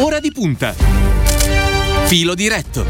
Ora di punta. Filo diretto.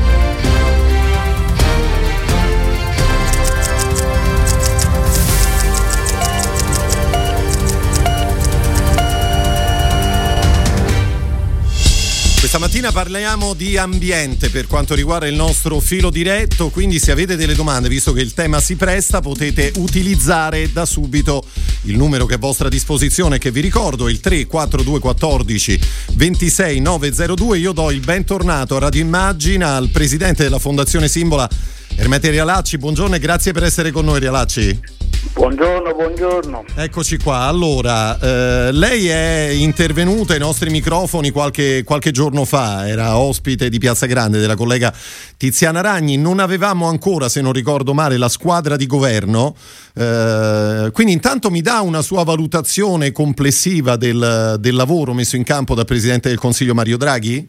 Questa mattina parliamo di ambiente per quanto riguarda il nostro filo diretto, quindi se avete delle domande, visto che il tema si presta, potete utilizzare da subito il numero che è a vostra disposizione, che vi ricordo è il 34214 26902. Io do il bentornato a Radio Immagina al presidente della Fondazione Simbola, Ermete Rialacci. Buongiorno e grazie per essere con noi, Rialacci. Buongiorno, buongiorno. Eccoci qua. Allora, eh, lei è intervenuta ai nostri microfoni qualche, qualche, giorno fa, era ospite di Piazza Grande della collega Tiziana Ragni. Non avevamo ancora, se non ricordo male, la squadra di governo. Eh, quindi intanto mi dà una sua valutazione complessiva del, del lavoro messo in campo dal Presidente del Consiglio Mario Draghi?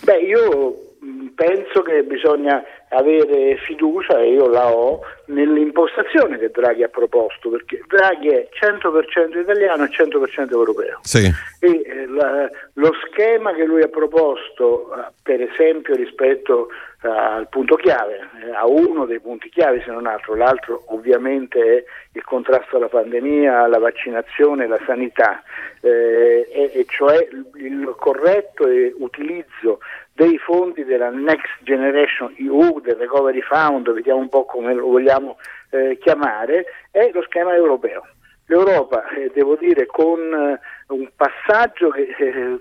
Beh, io penso che bisogna avere fiducia, e io la ho, nell'impostazione che Draghi ha proposto, perché Draghi è 100% italiano e 100% europeo. Sì. E eh, la, lo schema che lui ha proposto, eh, per esempio rispetto al punto chiave, eh, a uno dei punti chiave se non altro, l'altro ovviamente è il contrasto alla pandemia, la vaccinazione, la sanità, eh, e, e cioè il corretto utilizzo dei fondi della Next Generation EU, del Recovery Fund, vediamo un po' come lo vogliamo eh, chiamare, è lo schema europeo. L'Europa, eh, devo dire, con eh, un passaggio che eh,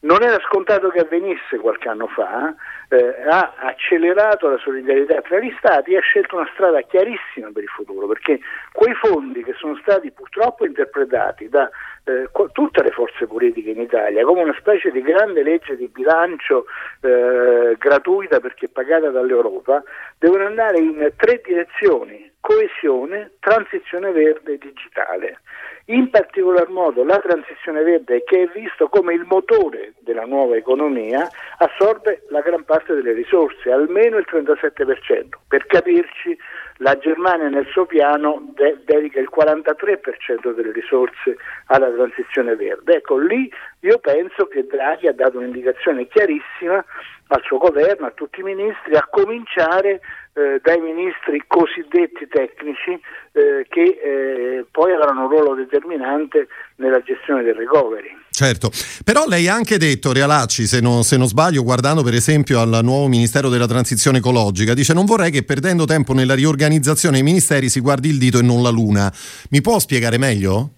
non era scontato che avvenisse qualche anno fa, eh, ha accelerato la solidarietà tra gli Stati e ha scelto una strada chiarissima per il futuro, perché quei fondi che sono stati purtroppo interpretati da eh, tutte le forze politiche in Italia come una specie di grande legge di bilancio eh, gratuita perché pagata dall'Europa, devono andare in tre direzioni, coesione, transizione verde e digitale. In particolar modo la transizione verde, che è visto come il motore della nuova economia, assorbe la gran parte delle risorse, almeno il 37%. Per capirci, la Germania nel suo piano de- dedica il 43% delle risorse alla transizione verde. Ecco, lì io penso che Draghi ha dato un'indicazione chiarissima al suo governo, a tutti i ministri, a cominciare eh, dai ministri cosiddetti tecnici eh, che eh, poi avranno un ruolo determinante nella gestione del recovery. Certo, però lei ha anche detto, Realacci, se non, se non, sbaglio, guardando per esempio al nuovo Ministero della Transizione Ecologica, dice non vorrei che perdendo tempo nella riorganizzazione dei ministeri si guardi il dito e non la luna. Mi può spiegare meglio?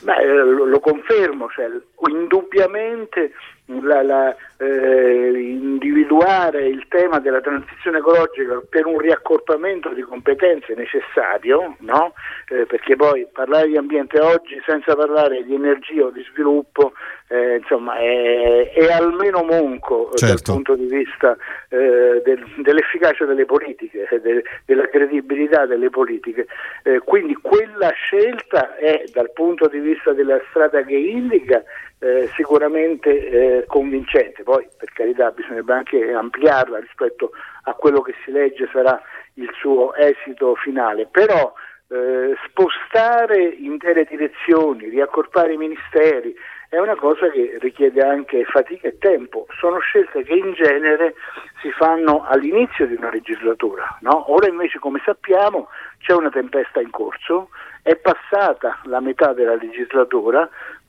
Beh, lo, lo confermo, cioè, indubbiamente la, la, eh, individuare il tema della transizione ecologica per un riaccorpamento di competenze necessario, no? eh, perché poi parlare di ambiente oggi senza parlare di energia o di sviluppo eh, insomma, è, è, almeno monco certo. dal punto di vista eh, del, dell'efficacia delle politiche, de, della credibilità delle politiche. Eh, quindi quella scelta è dal punto di vista della strada che indica eh, sicuramente eh, convincente, poi per carità bisognerebbe anche ampliarla rispetto a quello che si legge sarà il suo esito finale, però eh, spostare intere direzioni, riaccorpare i ministeri è una cosa che richiede anche fatica e tempo, sono scelte che in genere si fanno all'inizio di una legislatura, no? ora invece come sappiamo c'è una tempesta in corso, è passata la metà della legislatura,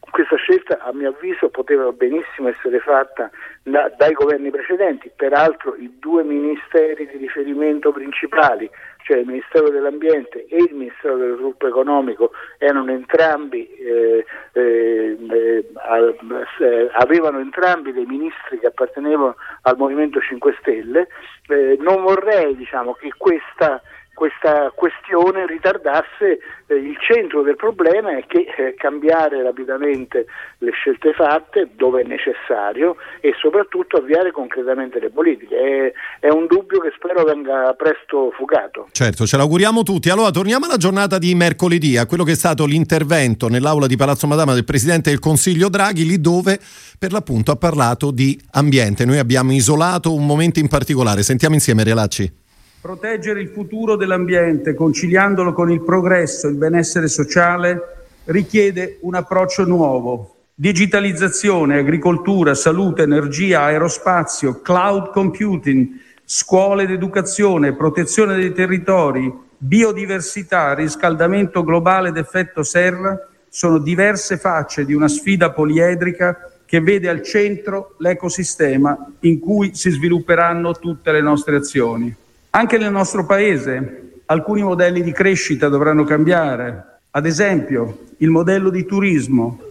questa scelta a mio avviso poteva benissimo essere fatta da, dai governi precedenti, peraltro i due ministeri di riferimento principali, cioè il Ministero dell'Ambiente e il Ministero dello Sviluppo Economico, erano entrambi, eh, eh, eh, avevano entrambi dei ministri che appartenevano al Movimento 5 Stelle. Eh, non vorrei diciamo, che questa questa questione ritardasse eh, il centro del problema è che eh, cambiare rapidamente le scelte fatte dove è necessario e soprattutto avviare concretamente le politiche. È, è un dubbio che spero venga presto fugato. Certo, ce l'auguriamo tutti. Allora torniamo alla giornata di mercoledì, a quello che è stato l'intervento nell'aula di Palazzo Madama del Presidente del Consiglio Draghi, lì dove per l'appunto ha parlato di ambiente. Noi abbiamo isolato un momento in particolare. Sentiamo insieme Relacci. Proteggere il futuro dell'ambiente, conciliandolo con il progresso e il benessere sociale, richiede un approccio nuovo, Digitalizzazione, agricoltura, salute, energia, aerospazio, cloud computing, scuole ed educazione, protezione dei territori, biodiversità, riscaldamento globale ed effetto serra sono diverse facce di una sfida poliedrica che vede al centro l'ecosistema in cui si svilupperanno tutte le nostre azioni. Anche nel nostro Paese alcuni modelli di crescita dovranno cambiare, ad esempio il modello di turismo,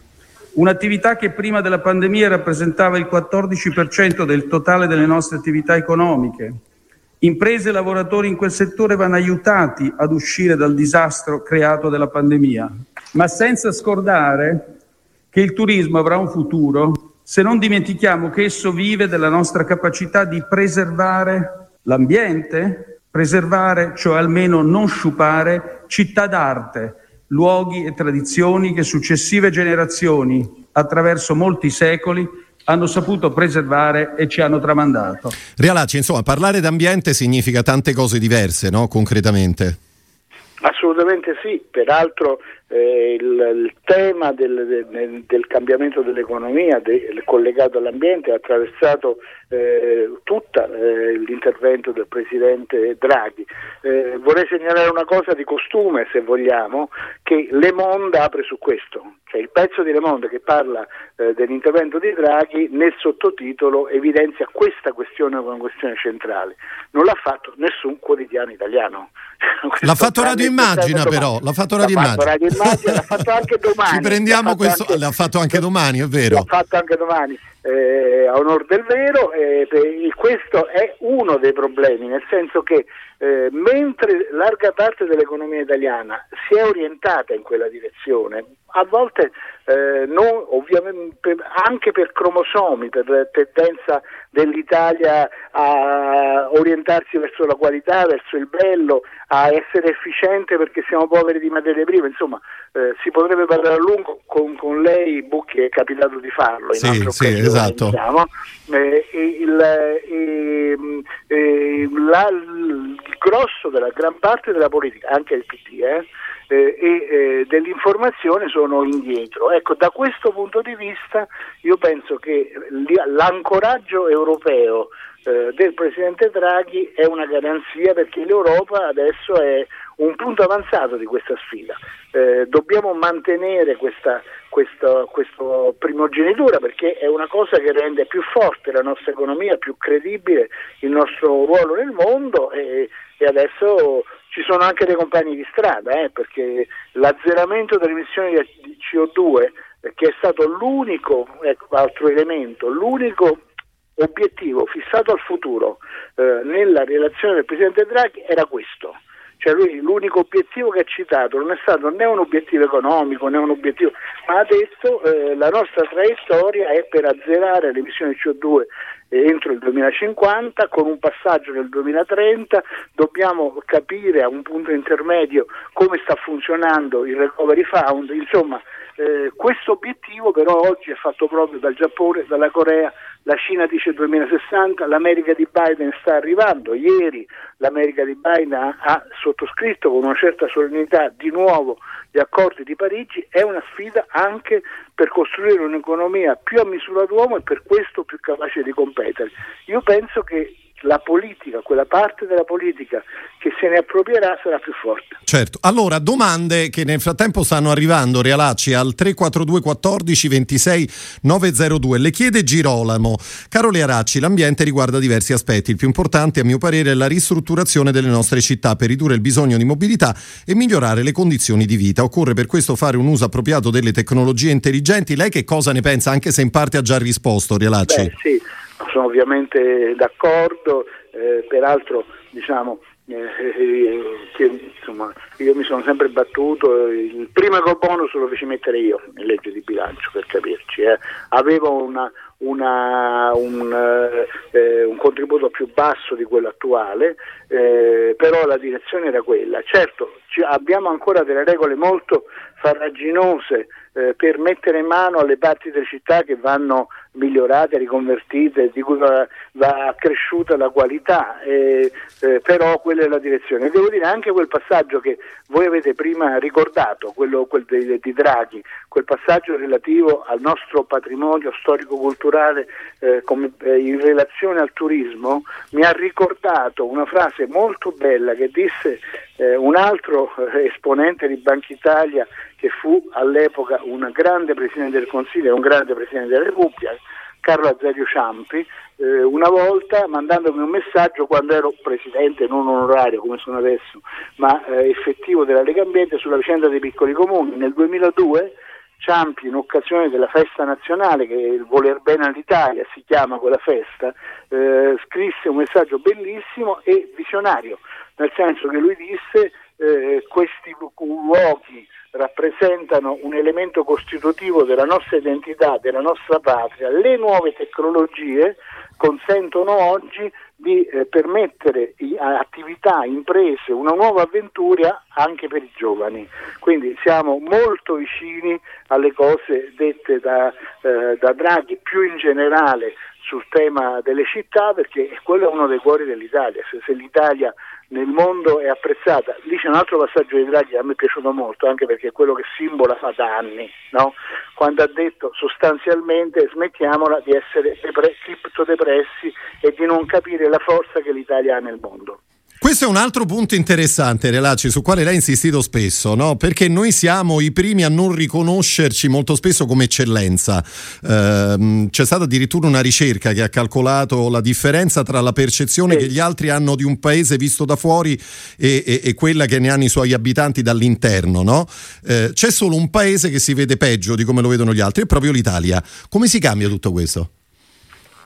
Un'attività che prima della pandemia rappresentava il 14% del totale delle nostre attività economiche. Imprese e lavoratori in quel settore vanno aiutati ad uscire dal disastro creato dalla pandemia, ma senza scordare che il turismo avrà un futuro se non dimentichiamo che esso vive della nostra capacità di preservare l'ambiente, preservare, cioè almeno non sciupare, città d'arte, luoghi e tradizioni che successive generazioni, attraverso molti secoli, hanno saputo preservare e ci hanno tramandato. Realacci, insomma, parlare d'ambiente significa tante cose diverse, no? Concretamente. Assolutamente sì, peraltro eh, il, il, tema del, del, del, cambiamento dell'economia del, collegato all'ambiente ha attraversato eh, tutto eh, l'intervento del Presidente Draghi. Eh, vorrei segnalare una cosa di costume, se vogliamo, che Le Monde apre su questo, cioè il pezzo di Le Monde che parla eh, dell'intervento di Draghi nel sottotitolo evidenzia questa questione come una questione centrale. Non l'ha fatto nessun quotidiano italiano. L'ha fatto Radio Immagina però, l'ha fatto Radio Immagina immagine l'ha fatto anche domani. Ci prendiamo l'ha questo, anche, l'ha fatto anche domani, è vero. L'ha fatto anche domani, eh, a onore del vero, eh, questo è uno dei problemi, nel senso che eh, mentre larga parte dell'economia italiana si è orientata in quella direzione, a volte eh, non, anche per cromosomi, per tendenza dell'Italia a orientarsi verso la qualità, verso il bello, a essere efficiente perché siamo poveri di materie prime, insomma eh, si potrebbe parlare a lungo con, con lei, Bucchi è capitato di farlo in sì, sì, esatto. diciamo. eh, il, ehm, eh, la, il grosso della gran parte della politica, anche il PT, eh, eh, e eh, dell'informazione sono indietro. Ecco, da questo punto di vista io penso che l'ancoraggio europeo eh, del Presidente Draghi è una garanzia perché l'Europa adesso è un punto avanzato di questa sfida. Eh, dobbiamo mantenere questa, questa questo primogenitura perché è una cosa che rende più forte la nostra economia, più credibile il nostro ruolo nel mondo e, e adesso ci sono anche dei compagni di strada, eh, perché l'azzeramento delle emissioni di CO2, eh, che è stato l'unico, ecco, altro elemento, l'unico obiettivo fissato al futuro eh, nella relazione del Presidente Draghi era questo. Cioè lui l'unico obiettivo che ha citato non è stato né un obiettivo economico né un obiettivo, ma ha detto eh, la nostra traiettoria è per azzerare le emissioni di CO2 entro il 2050 con un passaggio nel 2030 dobbiamo capire a un punto intermedio come sta funzionando il recovery fund insomma eh, questo obiettivo però oggi è fatto proprio dal Giappone, dalla Corea, la Cina dice 2060, l'America di Biden sta arrivando, ieri l'America di Biden ha, sottoscritto con una certa solennità di nuovo gli accordi di Parigi, è una sfida anche per costruire un'economia più a misura d'uomo e per questo più capace di competere. Io penso che la politica, quella parte della politica che se ne approprierà sarà più forte. Certo, allora domande che nel frattempo stanno arrivando, Realacci, al 342 14 26 902. Le chiede Girolamo, caro Learacci, l'ambiente riguarda diversi aspetti, il più importante a mio parere è la ristrutturazione delle nostre città per ridurre il bisogno di mobilità e migliorare le condizioni di vita. Occorre per questo fare un uso appropriato delle tecnologie intelligenti. Lei che cosa ne pensa, anche se in parte ha già risposto, Realacci? Beh, sì sono ovviamente d'accordo, eh, peraltro diciamo, eh, che, insomma, io mi sono sempre battuto, il primo eco bonus lo feci mettere io in legge di bilancio per capirci, eh. avevo una, una, un, eh, un, contributo più basso di quello attuale, eh, però la direzione era quella. Certo, abbiamo ancora delle regole molto farraginose eh, per mettere mano alle parti delle città che vanno migliorate, riconvertite, di cui va, va cresciuta la qualità, eh, eh, però quella è la direzione. Devo dire anche quel passaggio che voi avete prima ricordato, quello quel di, di Draghi, quel passaggio relativo al nostro patrimonio storico-culturale eh, come, eh, in relazione al turismo, mi ha ricordato una frase molto bella che disse eh, un altro eh, esponente di Banca Italia che fu all'epoca un grande Presidente del Consiglio e un grande Presidente della Repubblica, Carlo Azerio Ciampi, eh, una volta mandandomi un messaggio quando ero Presidente non onorario come sono adesso, ma eh, effettivo della Lega Ambiente sulla vicenda dei piccoli comuni. Nel 2002 Ciampi, in occasione della festa nazionale, che è il voler bene all'Italia, si chiama quella festa, eh, scrisse un messaggio bellissimo e visionario nel senso che lui disse eh, questi luoghi rappresentano un elemento costitutivo della nostra identità, della nostra patria, le nuove tecnologie consentono oggi di eh, permettere attività, imprese, una nuova avventura anche per i giovani. Quindi siamo molto vicini alle cose dette da, eh, da Draghi, più in generale sul tema delle città, perché quello è uno dei cuori dell'Italia. Se, se l'Italia nel mondo è apprezzata. Lì c'è un altro passaggio di Draghi che a me è piaciuto molto, anche perché è quello che simbola fa da anni, no? quando ha detto sostanzialmente smettiamola di essere depre- criptodepressi e di non capire la forza che l'Italia ha nel mondo. Questo è un altro punto interessante, Relacci, su quale lei ha insistito spesso, no? perché noi siamo i primi a non riconoscerci molto spesso come eccellenza. Eh, c'è stata addirittura una ricerca che ha calcolato la differenza tra la percezione sì. che gli altri hanno di un paese visto da fuori e, e, e quella che ne hanno i suoi abitanti dall'interno. No? Eh, c'è solo un paese che si vede peggio di come lo vedono gli altri, è proprio l'Italia. Come si cambia tutto questo?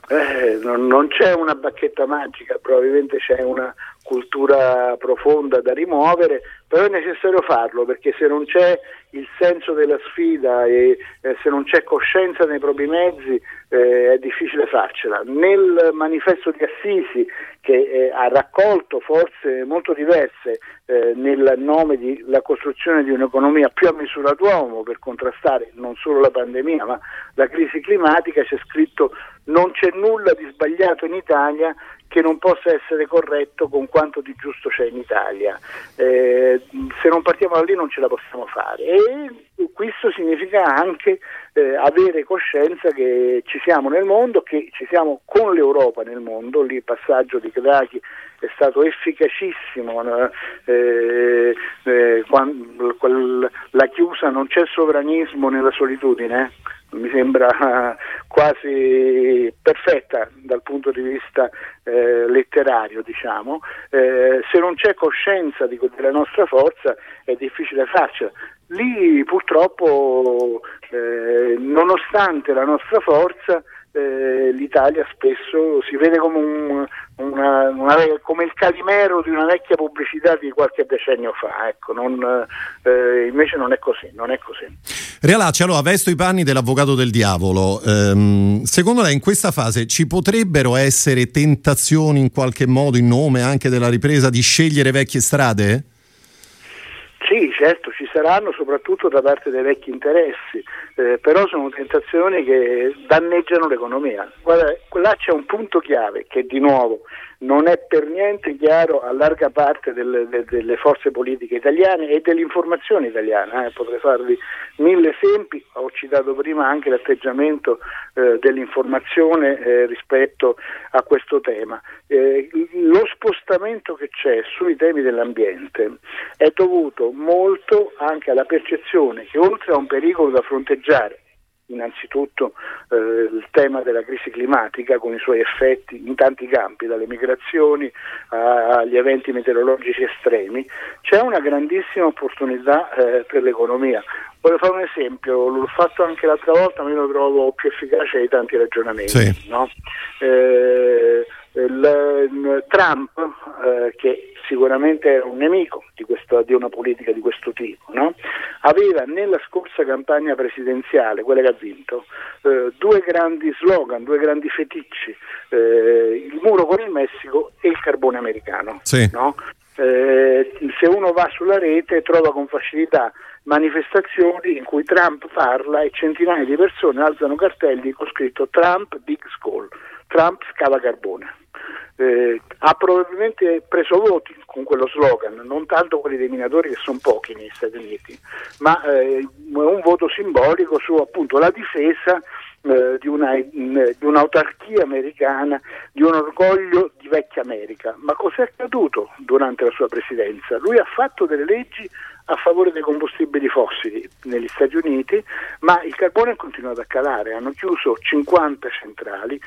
Eh, non, non, c'è una bacchetta magica, probabilmente c'è una cultura profonda da rimuovere, però è necessario farlo perché se non c'è il senso della sfida e eh, se non c'è coscienza nei propri mezzi eh, è difficile farcela. Nel manifesto di Assisi che eh, ha raccolto forze molto diverse eh, nel nome della costruzione di un'economia più a misura d'uomo per contrastare non solo la pandemia ma la crisi climatica, c'è scritto non c'è nulla di sbagliato in Italia che non possa essere corretto con quanto di giusto c'è in Italia. Eh, se non partiamo da lì non ce la possiamo fare e questo significa anche eh, avere coscienza che ci siamo nel mondo, che ci siamo con l'Europa nel mondo, lì il passaggio di Draghi è stato efficacissimo, eh, eh, quando, quel, la chiusa non c'è sovranismo nella solitudine, mi sembra quasi perfetta dal punto di vista eh, letterario, diciamo. Eh, se non c'è coscienza di, della nostra forza è difficile farcela. Lì purtroppo, eh, nonostante la nostra forza, eh, l'Italia spesso si vede come, un, una, una, come, il calimero di una vecchia pubblicità di qualche decennio fa, ecco, non, eh, invece non è così. Non è così. Realacci, allora vesto i panni dell'avvocato del diavolo, ehm, secondo lei in questa fase ci potrebbero essere tentazioni in qualche modo in nome anche della ripresa di scegliere vecchie strade? Sì, certo, ci saranno soprattutto da parte dei vecchi interessi, eh, però sono tentazioni che danneggiano l'economia. Guarda, là c'è un punto chiave che di nuovo non è per niente chiaro a larga parte delle, delle forze politiche italiane e dell'informazione italiana. Eh. Potrei farvi mille esempi, ho citato prima anche l'atteggiamento eh, dell'informazione eh, rispetto a questo tema. Eh, lo spostamento che c'è sui temi dell'ambiente è dovuto molto anche alla percezione che oltre a un pericolo da fronteggiare innanzitutto eh, il tema della crisi climatica con i suoi effetti in tanti campi, dalle migrazioni agli eventi meteorologici estremi, c'è una grandissima opportunità eh, per l'economia. Voglio fare un esempio, l'ho fatto anche l'altra volta, ma io lo trovo più efficace di tanti ragionamenti. Sì. No? Eh, il, Trump, eh, che sicuramente era un nemico di, questo, di, una politica di questo tipo, no? aveva nella scorsa campagna presidenziale, quella che ha vinto, eh, due grandi slogan, due grandi feticci, eh, il muro con il Messico e il carbone americano. Sì. No? Eh, se uno va sulla rete trova con facilità manifestazioni in cui Trump parla e centinaia di persone alzano cartelli con scritto Trump Big Skull, Trump scava carbone. Eh, ha probabilmente preso voti con quello slogan, non tanto quelli dei minatori che sono pochi negli Stati Uniti, ma eh, un voto simbolico su appunto la difesa eh, di, una, di, un'autarchia americana, di un orgoglio di vecchia America. Ma cos'è accaduto durante la sua presidenza? Lui ha fatto delle leggi a favore dei combustibili fossili negli Stati Uniti, ma il carbone è continuato a calare, hanno chiuso 50 centrali,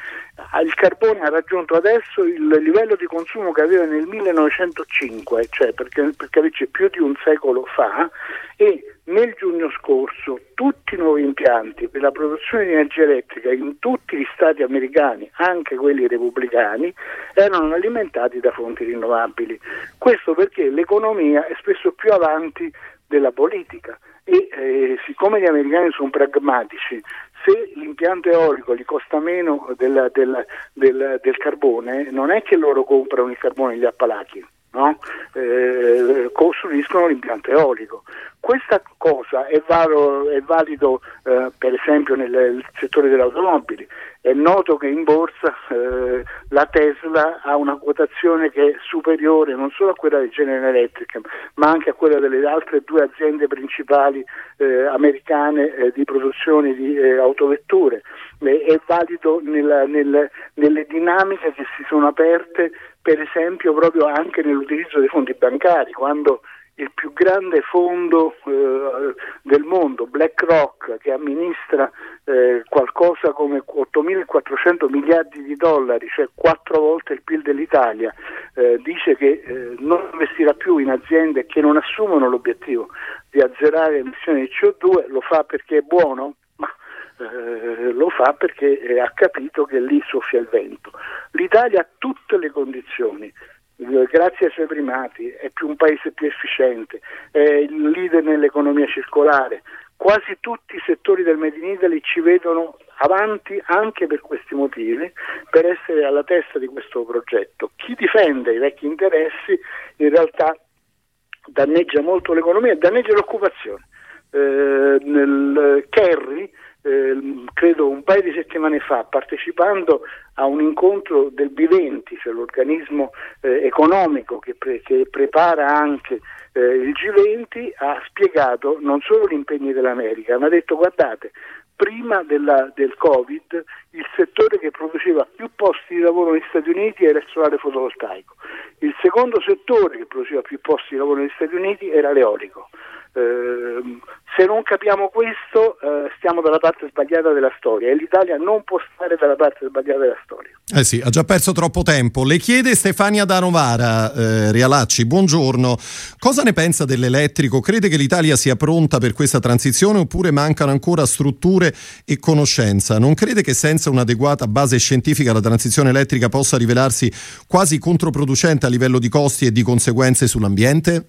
il carbone ha raggiunto adesso il livello di consumo che aveva nel 1905, cioè per capirci più di un secolo fa, e nel giugno scorso tutti i nuovi impianti per la produzione di energia elettrica in tutti gli stati americani, anche quelli repubblicani, erano alimentati da fonti rinnovabili. Questo perché l'economia è spesso più avanti della politica e eh, siccome gli americani sono pragmatici, se l'impianto eolico gli costa meno del, del, del, del carbone, non è che loro comprano il carbone negli Appalachi no? eh, costruiscono l'impianto eolico. Questa cosa è, varo, è valido eh, per esempio nel, nel, settore delle automobili. È noto che in borsa eh, la Tesla ha una quotazione che è superiore non solo a quella di General Electric, ma anche a quella delle altre due aziende principali eh, americane eh, di produzione di eh, autovetture. È valido nella, nel, nelle dinamiche che si sono aperte per esempio proprio anche nell'utilizzo dei fondi bancari, quando il più grande fondo eh, del mondo, BlackRock, che amministra eh, qualcosa come 8.400 miliardi di dollari, cioè quattro volte il PIL dell'Italia, eh, dice che eh, non investirà più in aziende che non assumono l'obiettivo di azzerare le emissioni di CO2, lo fa perché è buono? Eh, lo fa perché eh, ha capito che lì soffia il vento. L'Italia ha tutte le condizioni, eh, grazie ai suoi primati, è più un paese più efficiente, è il leader nell'economia circolare. Quasi tutti i settori del Made in Italy ci vedono avanti anche per questi motivi, per essere alla testa di questo progetto. Chi difende i vecchi interessi in realtà danneggia molto l'economia e danneggia l'occupazione. Eh, nel Kerry eh, credo un paio di settimane fa, partecipando a un incontro del B20, cioè l'organismo eh, economico che, pre- che, prepara anche eh, il G20, ha spiegato non solo gli impegni dell'America, ma ha detto guardate, prima della, del Covid il settore che produceva più posti di lavoro negli Stati Uniti era il solare fotovoltaico, il secondo settore che produceva più posti di lavoro negli Stati Uniti era l'eolico. Eh, se non capiamo questo eh, stiamo dalla parte sbagliata della storia e l'Italia non può stare dalla parte sbagliata della storia. Eh sì, ha già perso troppo tempo. Le chiede Stefania da Novara, eh, Rialacci, buongiorno. Cosa ne pensa dell'elettrico? Crede che l'Italia sia pronta per questa transizione oppure mancano ancora strutture e conoscenza? Non crede che senza un'adeguata base scientifica la transizione elettrica possa rivelarsi quasi controproducente a livello di costi e di conseguenze sull'ambiente?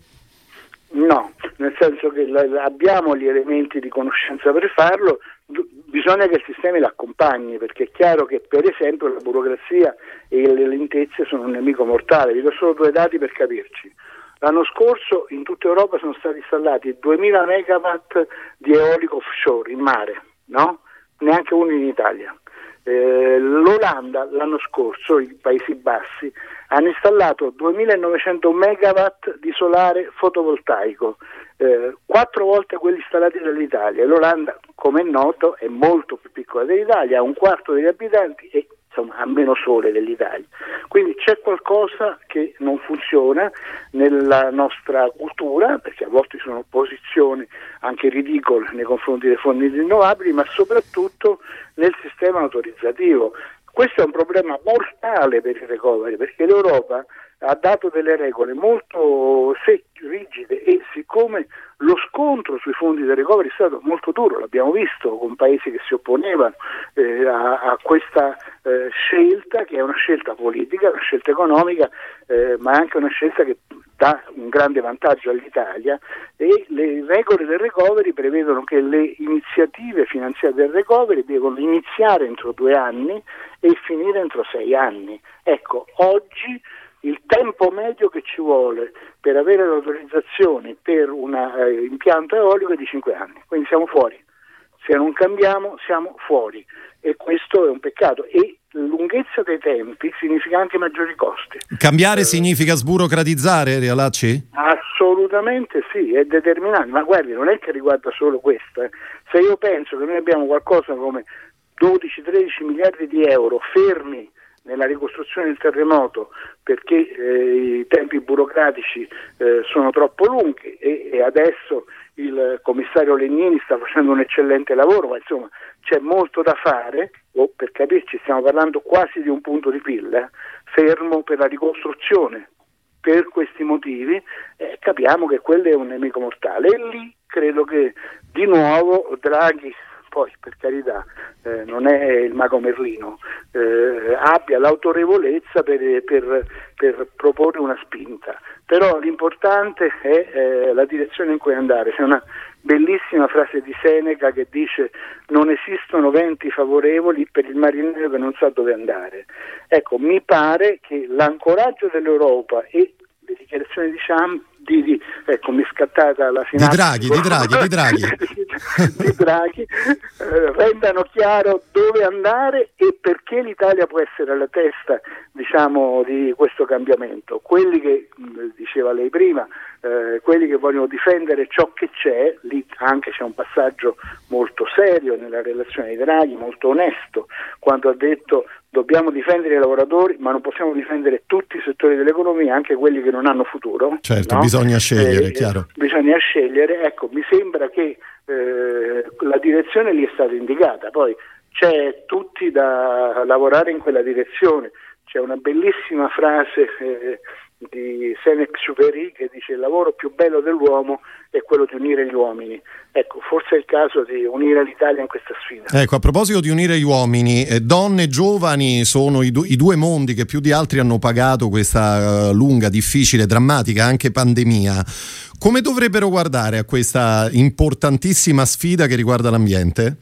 No, nel senso che abbiamo gli elementi di conoscenza per farlo, bisogna che il sistema li accompagni, perché è chiaro che per esempio la burocrazia e le lentezze sono un nemico mortale. Vi do solo due dati per capirci. L'anno scorso in tutta Europa sono stati installati 2000 megawatt di eolico offshore in mare, no? neanche uno in Italia. Eh, L'Olanda l'anno scorso, i Paesi Bassi, hanno installato 2900 megawatt di solare fotovoltaico, eh, quattro volte quelli installati dall'Italia. L'Olanda, come è noto, è molto più piccola dell'Italia, ha un quarto degli abitanti e insomma, ha meno sole dell'Italia. Quindi c'è qualcosa che non funziona nella nostra cultura, perché a volte sono posizioni anche ridicole nei confronti dei fondi rinnovabili, ma soprattutto nel sistema autorizzativo. Questo è un problema mortale per il recovery, perché l'Europa ha dato delle regole molto secche, rigide e siccome lo scontro sui fondi del recovery è stato molto duro, l'abbiamo visto con paesi che si opponevano eh, a, a, questa eh, scelta che è una scelta politica, una scelta economica, eh, ma anche una scelta che dà un grande vantaggio all'Italia e le regole del recovery prevedono che le iniziative finanziarie del recovery devono iniziare entro due anni e finire entro sei anni. Ecco, oggi il tempo medio che ci vuole per avere l'autorizzazione per un eh, impianto eolico è di 5 anni, quindi siamo fuori. Se non cambiamo siamo fuori e questo è un peccato e lunghezza dei tempi significa anche maggiori costi. Cambiare eh, significa sburocratizzare, Realacci? Assolutamente sì, è determinante, ma guardi, non è che riguarda solo questo. Eh. Se io penso che noi abbiamo qualcosa come 12-13 miliardi di euro fermi nella ricostruzione del terremoto perché eh, i tempi burocratici eh, sono troppo lunghi e, e, adesso il commissario Legnini sta facendo un eccellente lavoro, ma insomma c'è molto da fare, o per capirci stiamo parlando quasi di un punto di PIL, fermo per la ricostruzione. Per questi motivi eh, capiamo che quello è un nemico mortale e lì credo che di nuovo Draghi poi per carità eh, non è il mago Merlino, eh, abbia l'autorevolezza per, per, per, proporre una spinta. Però l'importante è eh, la direzione in cui andare. C'è una bellissima frase di Seneca che dice non esistono venti favorevoli per il marinero che non sa dove andare. Ecco, mi pare che l'ancoraggio dell'Europa e le dichiarazioni di Champ di, di, ecco mi è scattata la sinapsi. Di Draghi, di Draghi, di Draghi, di Draghi. Eh, rendano chiaro dove andare e perché l'Italia può essere alla testa diciamo, di questo cambiamento. Quelli che, diceva lei prima, eh, quelli che vogliono difendere ciò che c'è, lì anche c'è un passaggio molto serio nella relazione di Draghi, molto onesto, quando ha detto dobbiamo difendere i lavoratori, ma non possiamo difendere tutti i settori dell'economia, anche quelli che non hanno futuro. Certo, no? bisogna scegliere, eh, chiaro. Bisogna scegliere, ecco, mi sembra che eh, la direzione gli è stata indicata, poi c'è tutti da lavorare in quella direzione. C'è una bellissima frase eh, di Saint-Exupéry che dice il lavoro più bello dell'uomo è quello di unire gli uomini. Ecco, forse è il caso di unire l'Italia in questa sfida. Ecco, a proposito di unire gli uomini, eh, donne e giovani sono i, du- i, due mondi che più di altri hanno pagato questa uh, lunga, difficile, drammatica anche pandemia. Come dovrebbero guardare a questa importantissima sfida che riguarda l'ambiente?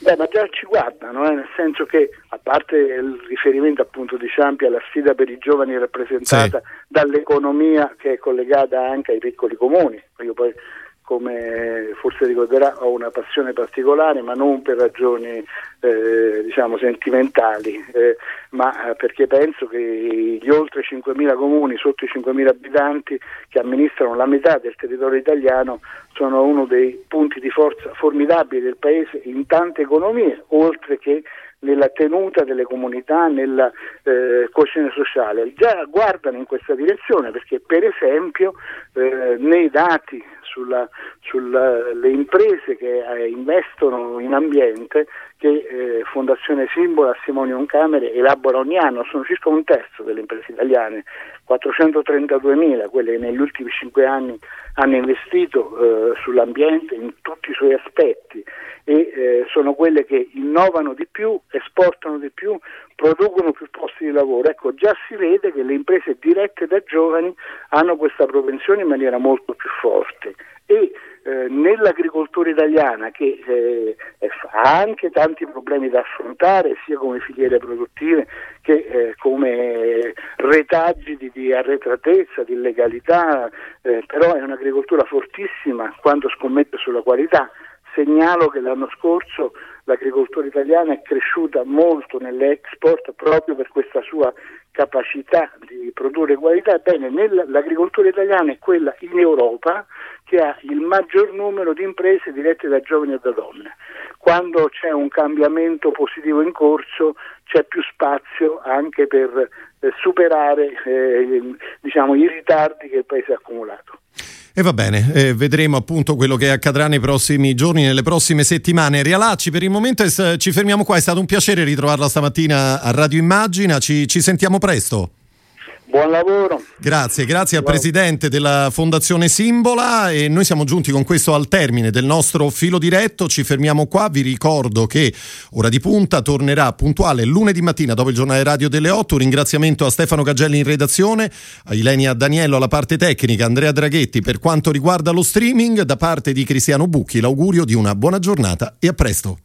Beh, ma già ci guardano, eh, nel senso che a parte il riferimento appunto di Ciampi alla sfida per i giovani rappresentata sì. dall'economia che è collegata anche ai piccoli comuni, io poi come forse ricorderà ho una passione particolare ma non per ragioni eh, diciamo sentimentali eh, ma perché penso che gli oltre 5.000 comuni sotto i 5.000 abitanti che amministrano la metà del territorio italiano sono uno dei punti di forza formidabili del paese in tante economie oltre che nella tenuta delle comunità, nella eh, coesione sociale. Già guardano in questa direzione perché per esempio eh, nei dati sulle imprese che eh, investono in ambiente che eh, Fondazione Simbolo a Simonion Camere elabora ogni anno, sono circa un terzo delle imprese italiane, 432.000, quelle che negli ultimi cinque anni hanno investito eh, sull'ambiente in tutti i suoi aspetti e eh, sono quelle che innovano di più, esportano di più, producono più posti di lavoro. Ecco, già si vede che le imprese dirette da giovani hanno questa propensione in maniera molto più forte e eh, nell'agricoltura italiana che eh, ha anche tanti problemi da affrontare sia come filiere produttive che eh, come retaggi di, di, arretratezza, di illegalità, eh, però è un'agricoltura fortissima quando scommette sulla qualità. Segnalo che l'anno scorso l'agricoltura italiana è cresciuta molto nell'export proprio per questa sua capacità di produrre qualità. Ebbene, l'agricoltura italiana è quella in Europa che ha il maggior numero di imprese dirette da giovani e da donne. Quando c'è un cambiamento positivo in corso c'è più spazio anche per eh, superare eh, diciamo, i ritardi che il Paese ha accumulato. E va bene, eh, vedremo appunto quello che accadrà nei prossimi giorni, nelle prossime settimane. Rialacci, per il momento es- ci fermiamo qua, è stato un piacere ritrovarla stamattina a Radio Immagina, ci, ci sentiamo presto. Buon lavoro. Grazie, grazie al presidente della Fondazione Simbola e noi siamo giunti con questo al termine del nostro filo diretto, ci fermiamo qua, vi ricordo che Ora di Punta tornerà puntuale lunedì mattina dopo il giornale radio delle 8, un ringraziamento a Stefano Cagelli in redazione, a Ilenia Daniello alla parte tecnica, Andrea Draghetti per quanto riguarda lo streaming, da parte di Cristiano Bucchi l'augurio di una buona giornata e a presto.